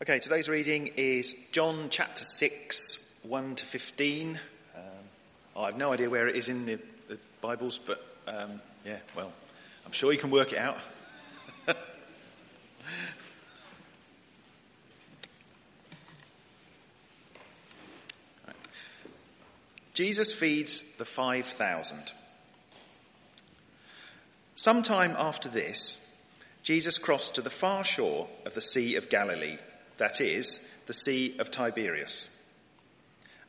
Okay, today's reading is John chapter 6, 1 to 15. Um, I have no idea where it is in the, the Bibles, but um, yeah, well, I'm sure you can work it out. Jesus feeds the 5,000. Sometime after this, Jesus crossed to the far shore of the Sea of Galilee that is, the Sea of Tiberias.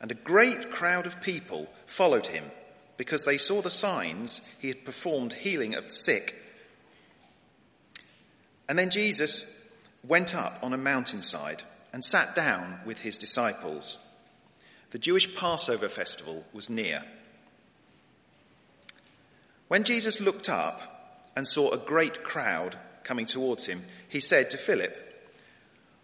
And a great crowd of people followed him because they saw the signs he had performed healing of the sick. And then Jesus went up on a mountainside and sat down with his disciples. The Jewish Passover festival was near. When Jesus looked up and saw a great crowd coming towards him, he said to Philip,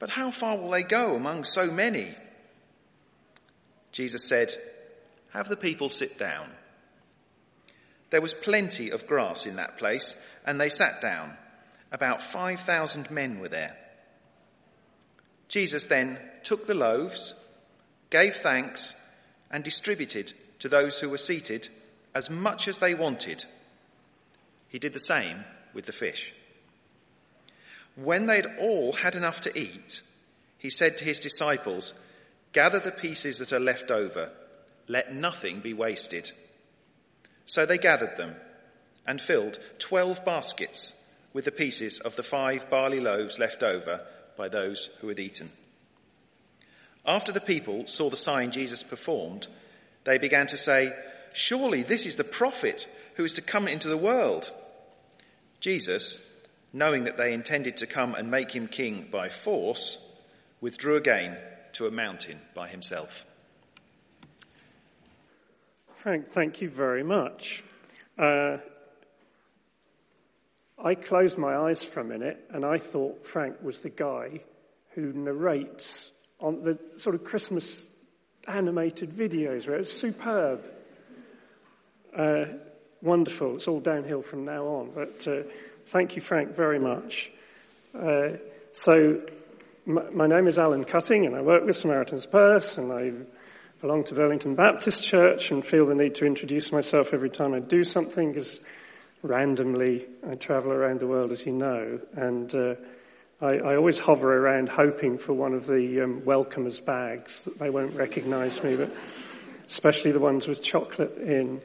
But how far will they go among so many? Jesus said, Have the people sit down. There was plenty of grass in that place, and they sat down. About 5,000 men were there. Jesus then took the loaves, gave thanks, and distributed to those who were seated as much as they wanted. He did the same with the fish. When they'd all had enough to eat, he said to his disciples, Gather the pieces that are left over. Let nothing be wasted. So they gathered them and filled twelve baskets with the pieces of the five barley loaves left over by those who had eaten. After the people saw the sign Jesus performed, they began to say, Surely this is the prophet who is to come into the world. Jesus, knowing that they intended to come and make him king by force, withdrew again to a mountain by himself. Frank, thank you very much. Uh, I closed my eyes for a minute and I thought Frank was the guy who narrates on the sort of Christmas animated videos, right? It's superb. Uh, wonderful. It's all downhill from now on. But uh, Thank you, Frank, very much. Uh, so, my, my, name is Alan Cutting, and I work with Samaritan's Purse, and I belong to Burlington Baptist Church, and feel the need to introduce myself every time I do something, because randomly I travel around the world, as you know, and uh, I, I, always hover around hoping for one of the um, welcomers bags that they won't recognise me, but especially the ones with chocolate in.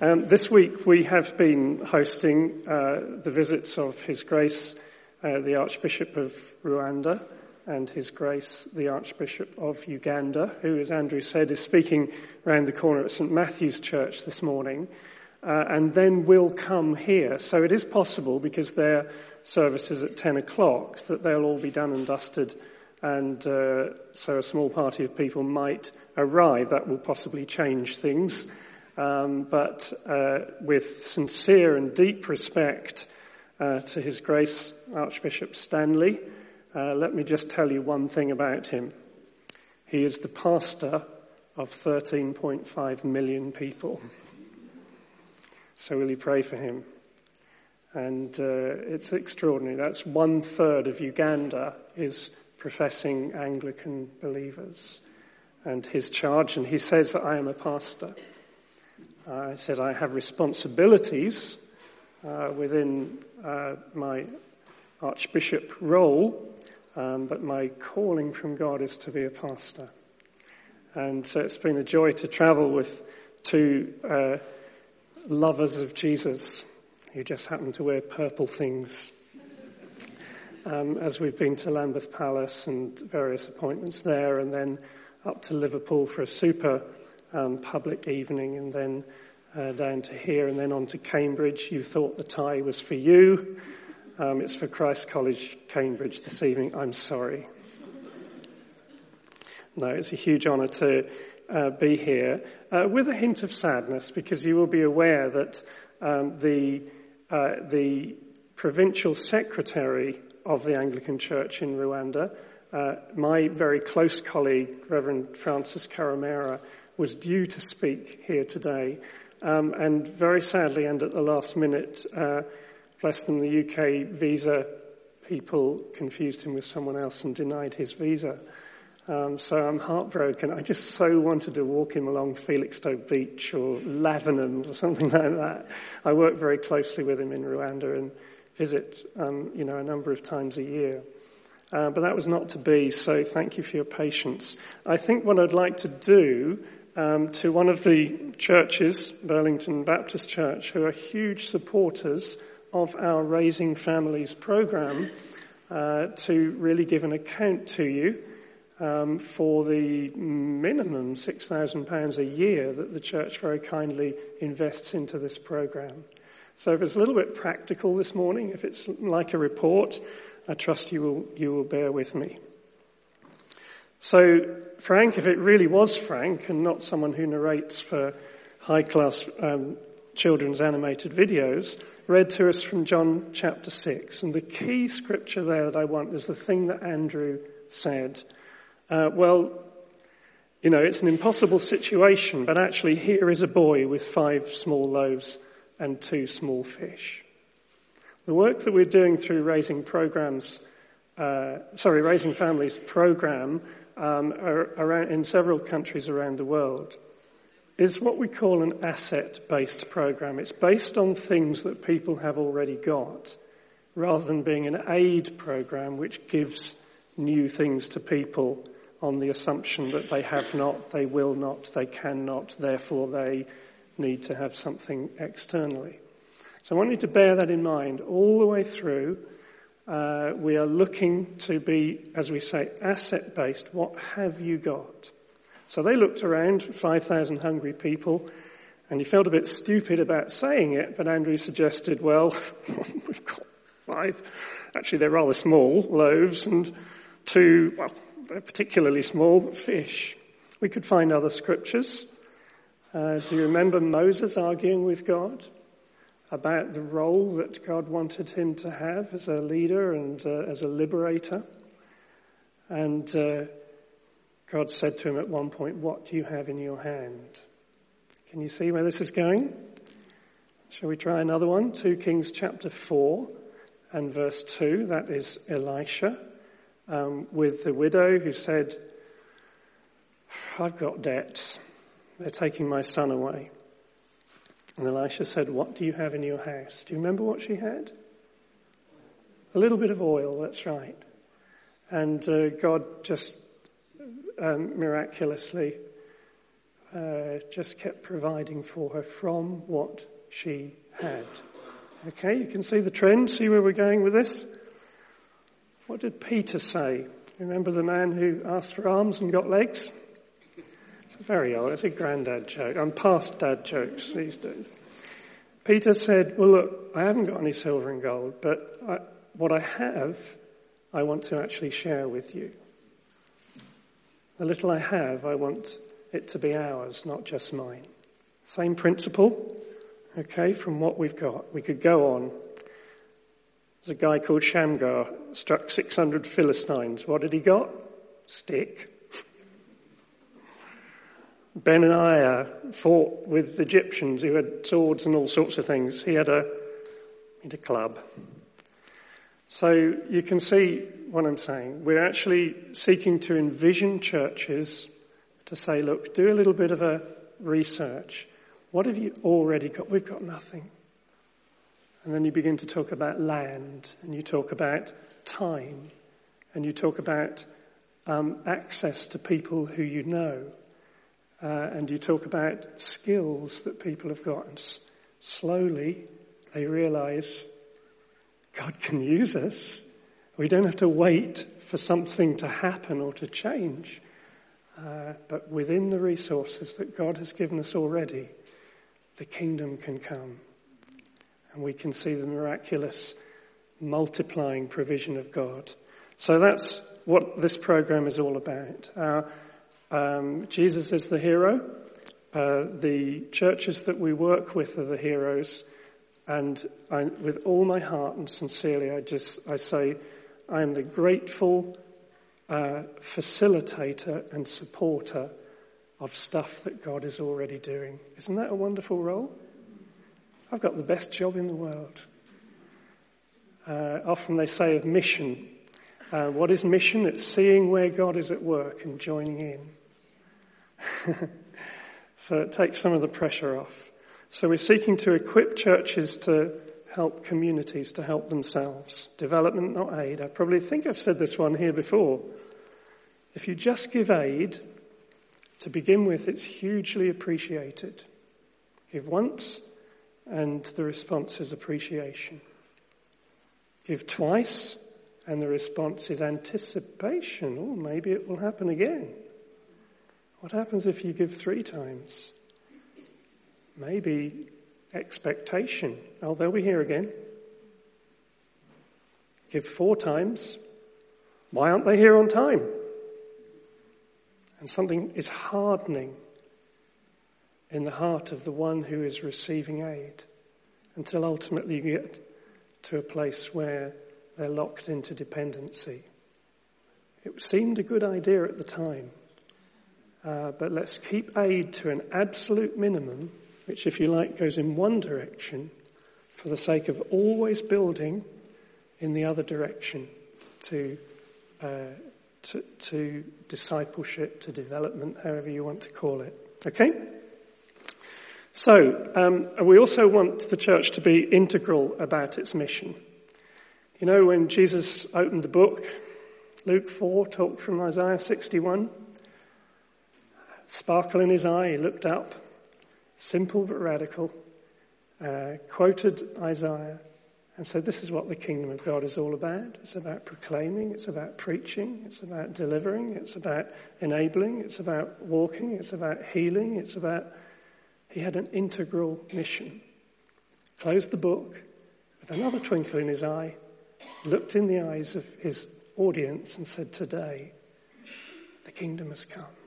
Um, this week we have been hosting uh, the visits of His Grace uh, the Archbishop of Rwanda and His Grace the Archbishop of Uganda, who, as Andrew said, is speaking around the corner at St Matthew's Church this morning, uh, and then will come here. So it is possible, because their service is at 10 o'clock, that they'll all be done and dusted, and uh, so a small party of people might arrive. That will possibly change things um, but uh, with sincere and deep respect uh, to His Grace Archbishop Stanley, uh, let me just tell you one thing about him. He is the pastor of 13.5 million people. So will you pray for him? And uh, it's extraordinary. That's one third of Uganda is professing Anglican believers. And his charge, and he says that I am a pastor. I said I have responsibilities uh, within uh, my archbishop role, um, but my calling from God is to be a pastor. And so it's been a joy to travel with two uh, lovers of Jesus who just happen to wear purple things. Um, as we've been to Lambeth Palace and various appointments there, and then up to Liverpool for a super um, public evening, and then uh, down to here, and then on to Cambridge. You thought the tie was for you. Um, it's for Christ College, Cambridge this evening. I'm sorry. No, it's a huge honour to uh, be here uh, with a hint of sadness because you will be aware that um, the, uh, the provincial secretary of the Anglican Church in Rwanda, uh, my very close colleague, Reverend Francis Karemera, was due to speak here today. Um, and very sadly, and at the last minute, uh, bless them, the UK visa people confused him with someone else and denied his visa. Um, so I'm heartbroken. I just so wanted to walk him along Felixstowe Beach or Lavenham or something like that. I work very closely with him in Rwanda and visit, um, you know, a number of times a year. Uh, but that was not to be, so thank you for your patience. I think what I'd like to do um, to one of the churches, Burlington Baptist Church, who are huge supporters of our Raising Families program, uh, to really give an account to you um, for the minimum £6,000 a year that the church very kindly invests into this program. So if it's a little bit practical this morning, if it's like a report, I trust you will, you will bear with me. So Frank, if it really was Frank and not someone who narrates for high class um, children's animated videos, read to us from John chapter 6. And the key scripture there that I want is the thing that Andrew said. Uh, well, you know, it's an impossible situation, but actually, here is a boy with five small loaves and two small fish. The work that we're doing through Raising Programs, uh, sorry, Raising Families program um, around, in several countries around the world is what we call an asset based program. It's based on things that people have already got rather than being an aid program which gives new things to people on the assumption that they have not, they will not, they cannot, therefore they need to have something externally. So I want you to bear that in mind all the way through. Uh, we are looking to be, as we say, asset based. What have you got? So they looked around, 5,000 hungry people, and he felt a bit stupid about saying it, but Andrew suggested, well, we've got five, actually they're rather small loaves, and two, well, particularly small fish. We could find other scriptures. Uh, do you remember Moses arguing with God about the role that God wanted him to have as a leader and uh, as a liberator? And uh, God said to him at one point, What do you have in your hand? Can you see where this is going? Shall we try another one? 2 Kings chapter 4 and verse 2. That is Elisha um, with the widow who said, I've got debts. They're taking my son away. And Elisha said, What do you have in your house? Do you remember what she had? A little bit of oil, that's right. And uh, God just um, miraculously uh, just kept providing for her from what she had. Okay, you can see the trend, see where we're going with this? What did Peter say? Remember the man who asked for arms and got legs? It's very old. It's a granddad joke. I'm past dad jokes these days. Peter said, Well, look, I haven't got any silver and gold, but I, what I have, I want to actually share with you. The little I have, I want it to be ours, not just mine. Same principle, okay, from what we've got. We could go on there's a guy called Shamgar, struck 600 Philistines. What did he got? Stick. Benaiah fought with Egyptians who had swords and all sorts of things. He had a, he had a club. So you can see what I'm saying. We're actually seeking to envision churches to say, look, do a little bit of a research. What have you already got? We've got nothing. And then you begin to talk about land, and you talk about time, and you talk about um, access to people who you know, uh, and you talk about skills that people have got. And s- slowly, they realize God can use us. We don't have to wait for something to happen or to change. Uh, but within the resources that God has given us already, the kingdom can come and we can see the miraculous multiplying provision of God. So that's what this program is all about. Our Um, Jesus is the hero. Uh, the churches that we work with are the heroes. And I, with all my heart and sincerely, I just I say, I am the grateful uh, facilitator and supporter of stuff that God is already doing. Isn't that a wonderful role? I've got the best job in the world. Uh, often they say of mission, uh, what is mission? It's seeing where God is at work and joining in. so it takes some of the pressure off. So we're seeking to equip churches to help communities to help themselves. Development, not aid. I probably think I've said this one here before. If you just give aid, to begin with, it's hugely appreciated. Give once, and the response is appreciation. Give twice, and the response is anticipation. Oh, maybe it will happen again. What happens if you give three times? Maybe expectation. Oh, they'll be here again. Give four times. Why aren't they here on time? And something is hardening in the heart of the one who is receiving aid until ultimately you get to a place where they're locked into dependency. It seemed a good idea at the time, uh, but let's keep aid to an absolute minimum, which, if you like, goes in one direction for the sake of always building in the other direction to, uh, to, to discipleship, to development, however you want to call it. Okay? So, um, we also want the church to be integral about its mission. You know, when Jesus opened the book, Luke 4 talked from Isaiah 61, sparkle in his eye, he looked up, simple but radical, uh, quoted Isaiah, and said, This is what the kingdom of God is all about. It's about proclaiming, it's about preaching, it's about delivering, it's about enabling, it's about walking, it's about healing, it's about he had an integral mission. Closed the book with another twinkle in his eye, looked in the eyes of his audience and said, Today, the kingdom has come.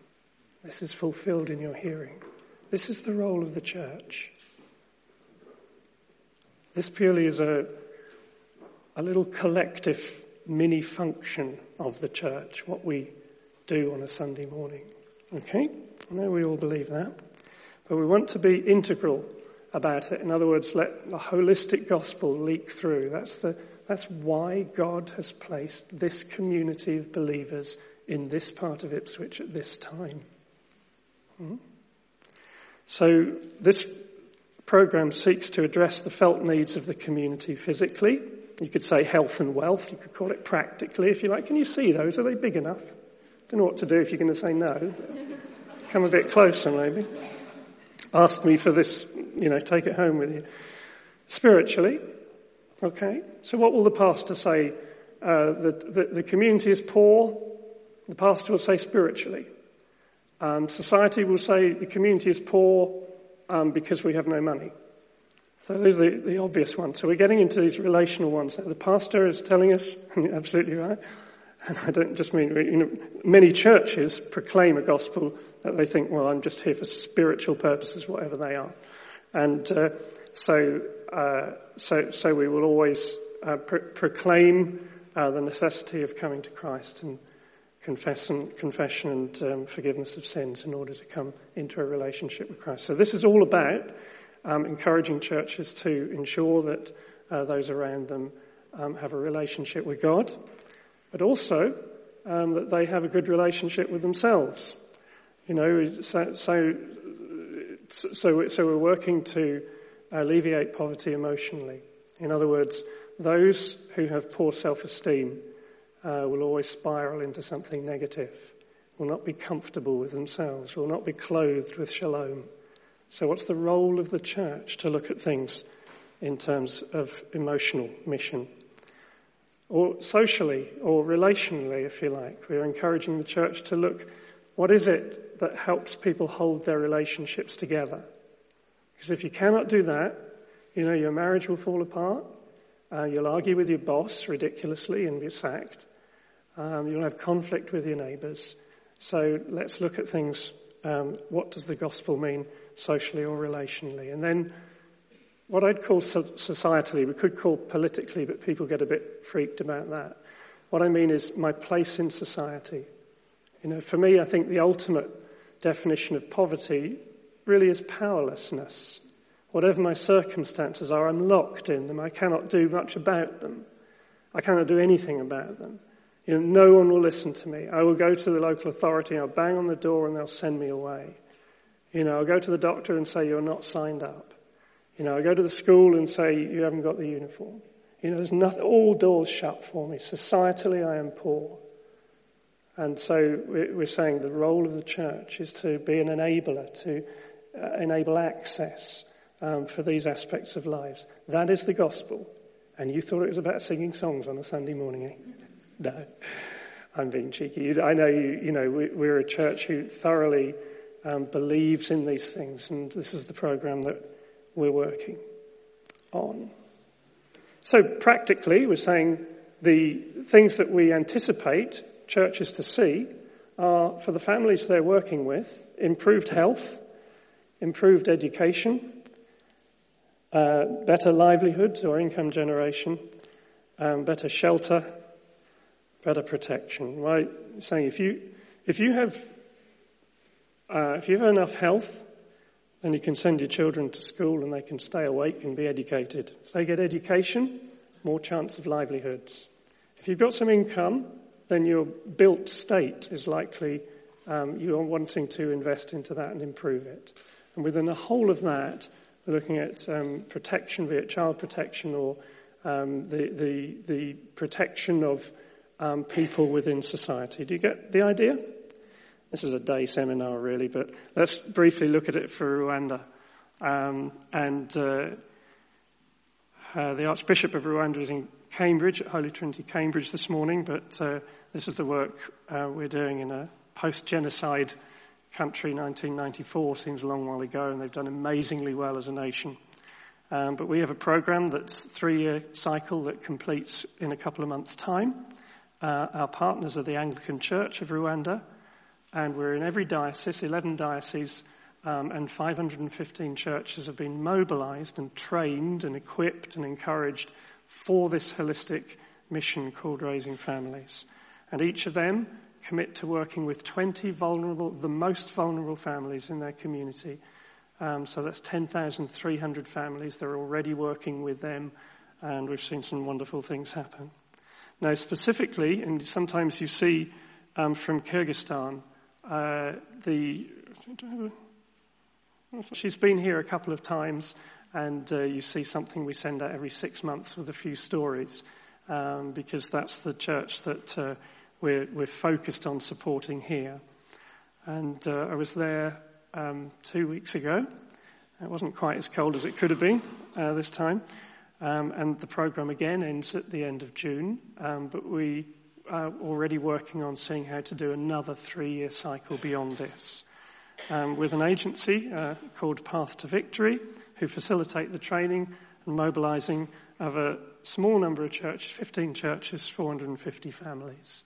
This is fulfilled in your hearing. This is the role of the church. This purely is a, a little collective mini function of the church, what we do on a Sunday morning. Okay? I know we all believe that. But we want to be integral about it. In other words, let the holistic gospel leak through. That's, the, that's why God has placed this community of believers in this part of Ipswich at this time. So this program seeks to address the felt needs of the community physically. You could say health and wealth. You could call it practically, if you like. Can you see those? Are they big enough? Don't know what to do if you're going to say no. Come a bit closer, maybe ask me for this, you know, take it home with you. Spiritually, okay, so what will the pastor say? Uh, the, the, community is poor, the pastor will say spiritually. Um, society will say the community is poor um, because we have no money. So those are the, the obvious ones. So we're getting into these relational ones. the pastor is telling us, absolutely right, and I don't just mean, you know, many churches proclaim a gospel that they think, well, I'm just here for spiritual purposes, whatever they are. And uh, so, uh, so, so we will always uh, proclaim uh, the necessity of coming to Christ and confession, confession and um, forgiveness of sins in order to come into a relationship with Christ. So this is all about um, encouraging churches to ensure that uh, those around them um, have a relationship with God but also um, that they have a good relationship with themselves. You know, so, so, so, so we're working to alleviate poverty emotionally. In other words, those who have poor self-esteem uh, will always spiral into something negative, will not be comfortable with themselves, will not be clothed with shalom. So what's the role of the church to look at things in terms of emotional mission? or socially or relationally, if you like. We're encouraging the church to look what is it that helps people hold their relationships together? Because if you cannot do that, you know, your marriage will fall apart. Uh, you'll argue with your boss ridiculously and be sacked. Um, you'll have conflict with your neighbours. So let's look at things. Um, what does the gospel mean socially or relationally? And then what I'd call societally, we could call politically, but people get a bit freaked about that. What I mean is my place in society. You know, for me, I think the ultimate definition of poverty really is powerlessness. Whatever my circumstances are, I'm locked in them. I cannot do much about them. I cannot do anything about them. You know, no one will listen to me. I will go to the local authority, I'll bang on the door, and they'll send me away. You know, I'll go to the doctor and say, You're not signed up. You know, I go to the school and say, you haven't got the uniform. You know, there's nothing, all doors shut for me. Societally, I am poor. And so we're saying the role of the church is to be an enabler, to uh, enable access um, for these aspects of lives. That is the gospel. And you thought it was about singing songs on a Sunday morning, eh? No, I'm being cheeky. I know you, you know, we're a church who thoroughly um, believes in these things, and this is the program that we're working on. So, practically, we're saying the things that we anticipate churches to see are for the families they're working with improved health, improved education, uh, better livelihoods or income generation, um, better shelter, better protection. Right? Saying if you if you have uh, if you have enough health, then you can send your children to school and they can stay awake and be educated. If they get education, more chance of livelihoods. If you've got some income, then your built state is likely um, you're wanting to invest into that and improve it. And within the whole of that, we're looking at um, protection, be it child protection or um, the, the, the protection of um, people within society. Do you get the idea? This is a day seminar, really, but let's briefly look at it for Rwanda. Um, and uh, uh, the Archbishop of Rwanda is in Cambridge, at Holy Trinity Cambridge this morning, but uh, this is the work uh, we're doing in a post genocide country. 1994 seems a long while ago, and they've done amazingly well as a nation. Um, but we have a program that's three year cycle that completes in a couple of months' time. Uh, our partners are the Anglican Church of Rwanda, and we're in every diocese, 11 dioceses, um, and 515 churches have been mobilized and trained and equipped and encouraged for this holistic mission called Raising Families. And each of them commit to working with 20 vulnerable, the most vulnerable families in their community. Um, so that's 10,300 families. They're already working with them, and we've seen some wonderful things happen. Now, specifically, and sometimes you see um, from Kyrgyzstan, uh, the she's been here a couple of times, and uh, you see something we send out every six months with a few stories, um, because that's the church that uh, we're, we're focused on supporting here. And uh, I was there um, two weeks ago. It wasn't quite as cold as it could have been uh, this time. Um, and the program again ends at the end of June. Um, but we are already working on seeing how to do another three year cycle beyond this. Um, with an agency uh, called Path to Victory, who facilitate the training and mobilizing of a small number of churches 15 churches, 450 families.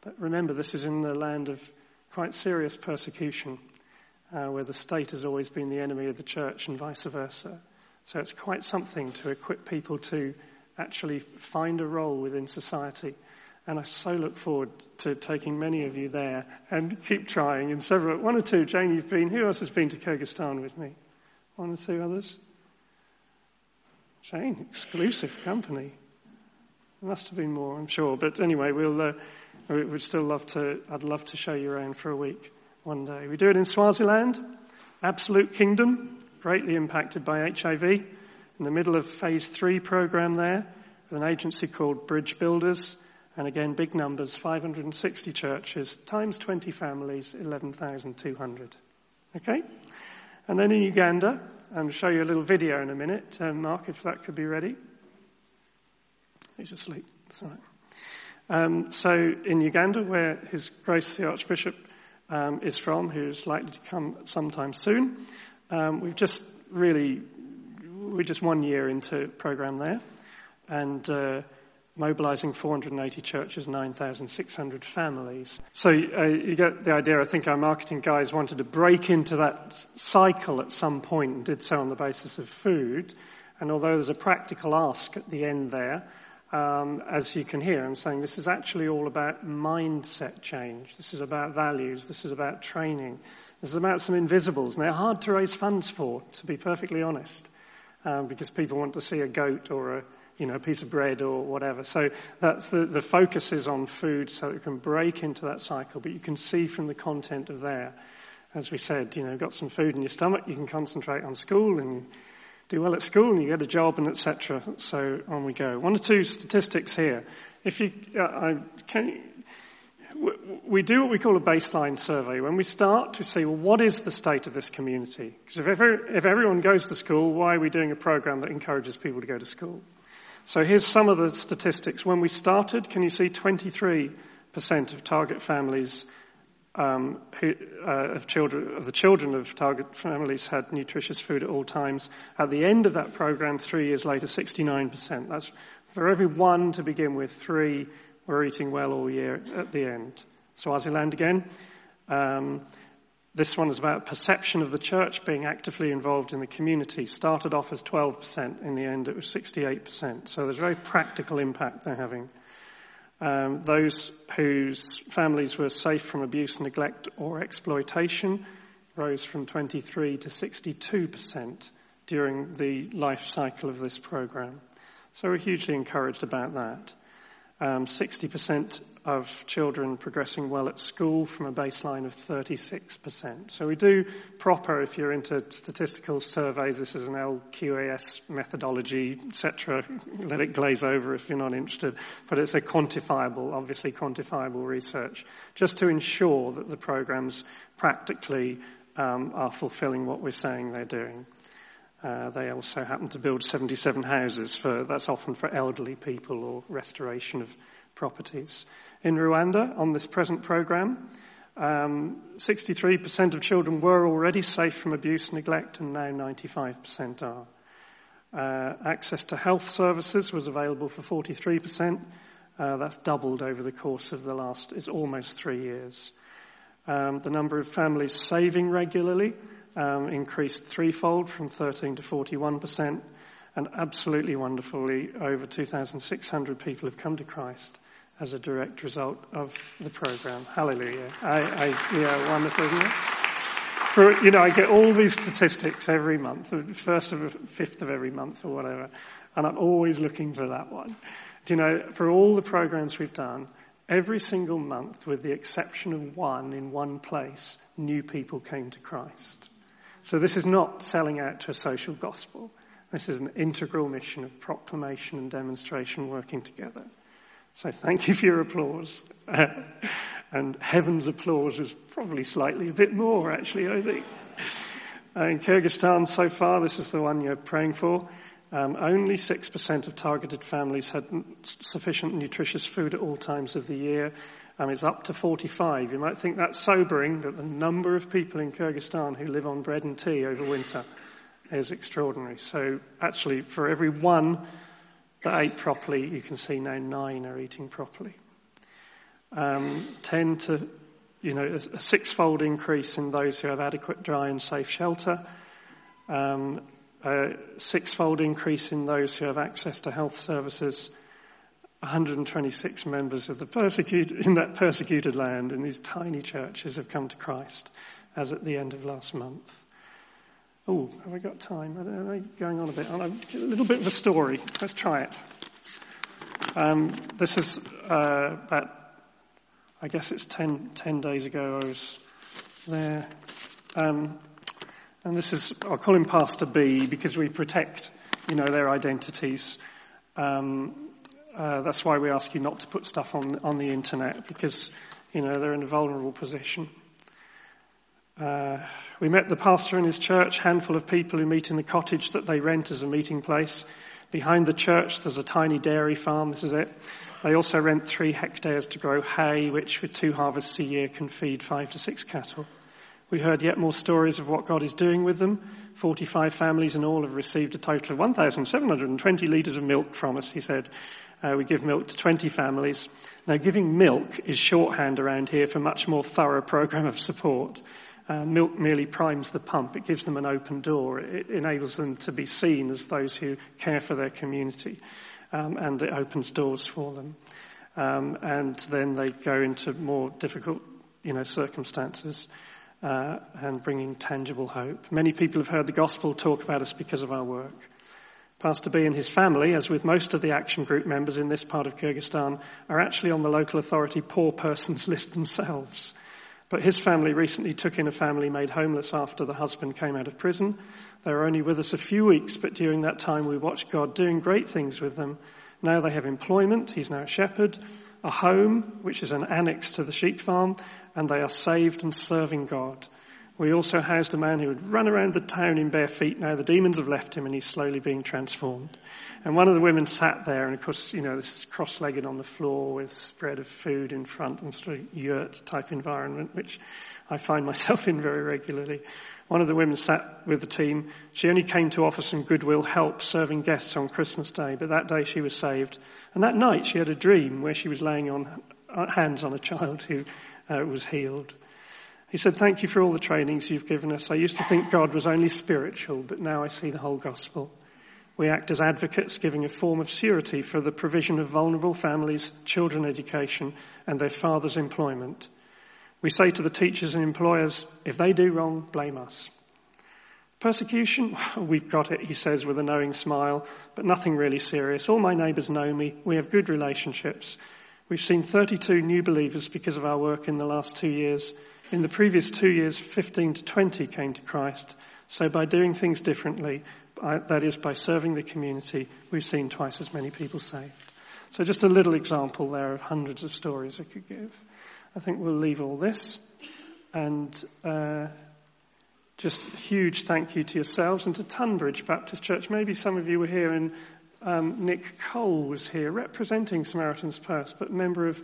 But remember, this is in the land of quite serious persecution, uh, where the state has always been the enemy of the church and vice versa. So it's quite something to equip people to actually find a role within society and I so look forward to taking many of you there and keep trying. And several, one or two, Jane, you've been. Who else has been to Kyrgyzstan with me? One or two others? Jane, exclusive company. There must have been more, I'm sure. But anyway, we'll, uh, we'd still love to, I'd love to show you around for a week one day. We do it in Swaziland, absolute kingdom, greatly impacted by HIV. In the middle of phase three program there, with an agency called Bridge Builders and again, big numbers 560 churches times 20 families, 11,200. Okay? And then in Uganda, I'll show you a little video in a minute. Um, Mark, if that could be ready. He's asleep. Right. Um, so in Uganda, where His Grace the Archbishop um, is from, who's likely to come sometime soon, um, we've just really, we're just one year into program there. And uh, mobilizing 480 churches, 9,600 families. So uh, you get the idea. I think our marketing guys wanted to break into that cycle at some point and did so on the basis of food. And although there's a practical ask at the end there, um, as you can hear, I'm saying this is actually all about mindset change. This is about values. This is about training. This is about some invisibles. And they're hard to raise funds for, to be perfectly honest, um, because people want to see a goat or a you know, a piece of bread or whatever. So that's the, the focus is on food so it can break into that cycle. But you can see from the content of there, as we said, you know, got some food in your stomach, you can concentrate on school and do well at school and you get a job and etc. So on we go. One or two statistics here. If you, uh, I, can, we do what we call a baseline survey. When we start to see, well, what is the state of this community? Because if, if everyone goes to school, why are we doing a program that encourages people to go to school? So here's some of the statistics. When we started, can you see 23% of target families um, who, uh, of children, of the children of target families had nutritious food at all times. At the end of that program, three years later, 69%. That's for every one to begin with, three were eating well all year at the end. Swaziland again. Um, this one is about perception of the church being actively involved in the community. Started off as 12%, in the end it was 68%. So there's a very practical impact they're having. Um, those whose families were safe from abuse, neglect, or exploitation rose from 23 to 62 percent during the life cycle of this program. So we're hugely encouraged about that. Um, 60% of children progressing well at school from a baseline of 36%. So we do proper, if you're into statistical surveys, this is an LQAS methodology, etc. Let it glaze over if you're not interested. But it's a quantifiable, obviously quantifiable research, just to ensure that the programs practically um, are fulfilling what we're saying they're doing. Uh, they also happen to build 77 houses for, that's often for elderly people or restoration of properties. In Rwanda, on this present program, um, 63% of children were already safe from abuse, neglect, and now 95% are. Uh, access to health services was available for 43%. Uh, that's doubled over the course of the last, it's almost three years. Um, the number of families saving regularly Um, increased threefold from 13 to 41%, and absolutely wonderfully, over 2,600 people have come to Christ as a direct result of the program. Hallelujah. I, I, yeah, wonderful, isn't it? For, you know, I get all these statistics every month, first of fifth of every month or whatever, and I'm always looking for that one. Do you know, for all the programs we've done, every single month, with the exception of one in one place, new people came to Christ. So this is not selling out to a social gospel. This is an integral mission of proclamation and demonstration working together. So thank you for your applause. and heaven's applause was probably slightly a bit more, actually, I think. Uh, in Kyrgyzstan so far, this is the one you're praying for, um, only 6% of targeted families had sufficient nutritious food at all times of the year. It's up to 45. You might think that's sobering, but the number of people in Kyrgyzstan who live on bread and tea over winter is extraordinary. So actually, for every one that ate properly, you can see now nine are eating properly. Um, 10 to, you know, a, a six-fold increase in those who have adequate dry and safe shelter. Um, a six-fold increase in those who have access to health services 126 members of the persecuted, in that persecuted land in these tiny churches have come to Christ as at the end of last month. Oh, have I got time? I'm I going on a bit? A little bit of a story. Let's try it. Um, this is uh, about, I guess it's 10, 10, days ago I was there. Um, and this is, I'll call him Pastor B because we protect, you know, their identities. Um, uh, that's why we ask you not to put stuff on on the internet because you know they're in a vulnerable position. Uh, we met the pastor in his church, handful of people who meet in the cottage that they rent as a meeting place. Behind the church, there's a tiny dairy farm. This is it. They also rent three hectares to grow hay, which with two harvests a year can feed five to six cattle. We heard yet more stories of what God is doing with them. 45 families in all have received a total of 1,720 litres of milk from us, he said. Uh, we give milk to 20 families. Now, giving milk is shorthand around here for much more thorough program of support. Uh, milk merely primes the pump. It gives them an open door. It enables them to be seen as those who care for their community. Um, and it opens doors for them. Um, and then they go into more difficult, you know, circumstances uh, and bringing tangible hope. Many people have heard the gospel talk about us because of our work. Pastor B and his family, as with most of the action group members in this part of Kyrgyzstan, are actually on the local authority poor persons list themselves. But his family recently took in a family made homeless after the husband came out of prison. They were only with us a few weeks, but during that time we watched God doing great things with them. Now they have employment. He's now a shepherd, a home, which is an annex to the sheep farm, and they are saved and serving God. We also housed a man who would run around the town in bare feet. Now the demons have left him and he's slowly being transformed. And one of the women sat there, and of course, you know, this is cross-legged on the floor with spread of food in front and sort of yurt type environment, which I find myself in very regularly. One of the women sat with the team. She only came to offer some goodwill help serving guests on Christmas Day, but that day she was saved. And that night she had a dream where she was laying on uh, hands on a child who uh, was healed. He said, Thank you for all the trainings you've given us. I used to think God was only spiritual, but now I see the whole gospel. We act as advocates, giving a form of surety for the provision of vulnerable families, children education, and their fathers' employment. We say to the teachers and employers, if they do wrong, blame us. Persecution? We've got it, he says with a knowing smile, but nothing really serious. All my neighbours know me. We have good relationships. We've seen 32 new believers because of our work in the last two years. In the previous two years, 15 to 20 came to Christ. So by doing things differently, that is by serving the community, we've seen twice as many people saved. So just a little example there of hundreds of stories I could give. I think we'll leave all this and uh, just a huge thank you to yourselves and to Tunbridge Baptist Church. Maybe some of you were here and um, Nick Cole was here representing Samaritan's Purse, but member of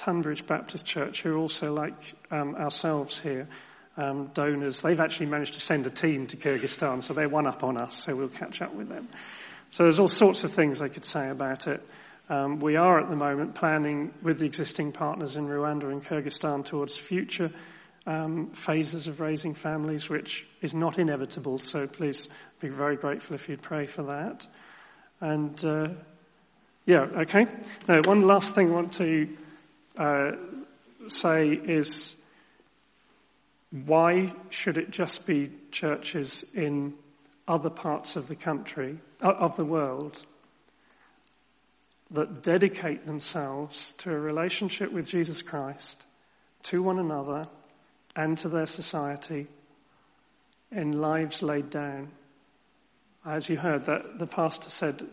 Tunbridge Baptist Church, who are also like um, ourselves here, um, donors. They've actually managed to send a team to Kyrgyzstan, so they're one up on us, so we'll catch up with them. So there's all sorts of things I could say about it. Um, we are at the moment planning with the existing partners in Rwanda and Kyrgyzstan towards future um, phases of raising families, which is not inevitable. So please be very grateful if you'd pray for that. And uh, yeah, okay. Now, one last thing I want to uh, say is why should it just be churches in other parts of the country, uh, of the world, that dedicate themselves to a relationship with Jesus Christ, to one another, and to their society in lives laid down. As you heard, that the pastor said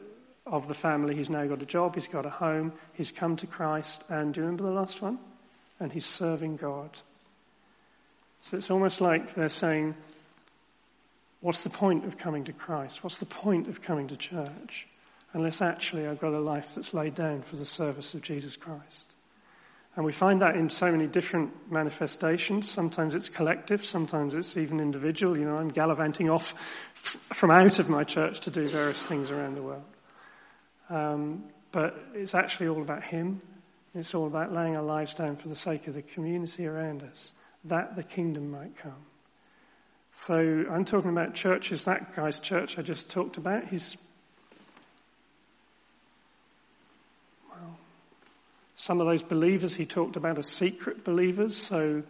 of the family, he's now got a job, he's got a home, he's come to Christ, and do you remember the last one? And he's serving God. So it's almost like they're saying, What's the point of coming to Christ? What's the point of coming to church? unless actually I've got a life that's laid down for the service of Jesus Christ. And we find that in so many different manifestations. Sometimes it's collective, sometimes it's even individual. You know, I'm gallivanting off from out of my church to do various things around the world. Um, but it's actually all about Him. It's all about laying our lives down for the sake of the community around us, that the kingdom might come. So I'm talking about churches. That guy's church I just talked about, he's Well, Some of those believers he talked about are secret believers, so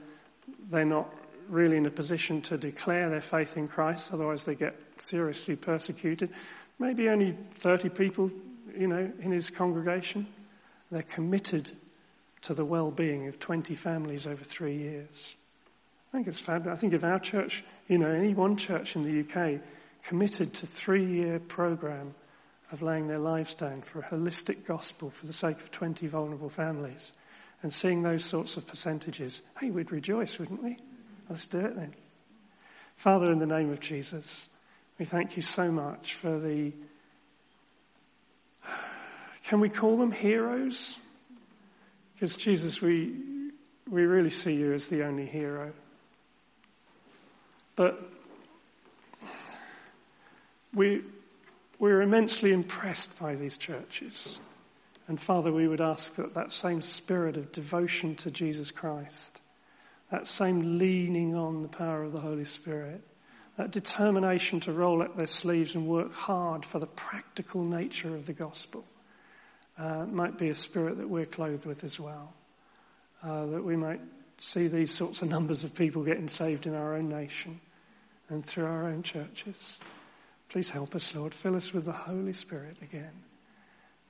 they're not really in a position to declare their faith in Christ, otherwise they get seriously persecuted. Maybe only 30 people, you know, in his congregation. They're committed to the well-being of 20 families over three years. I think it's fabulous. I think if our church, you know, any one church in the UK committed to three-year program of laying their lives down for a holistic gospel for the sake of 20 vulnerable families and seeing those sorts of percentages, hey, we'd rejoice, wouldn't we? Let's do it then. Father, in the name of Jesus, we thank you so much for the. Can we call them heroes? Because, Jesus, we, we really see you as the only hero. But we, we're immensely impressed by these churches. And Father, we would ask that that same spirit of devotion to Jesus Christ, that same leaning on the power of the Holy Spirit, that determination to roll up their sleeves and work hard for the practical nature of the gospel uh, might be a spirit that we're clothed with as well. Uh, that we might see these sorts of numbers of people getting saved in our own nation and through our own churches. Please help us, Lord. Fill us with the Holy Spirit again.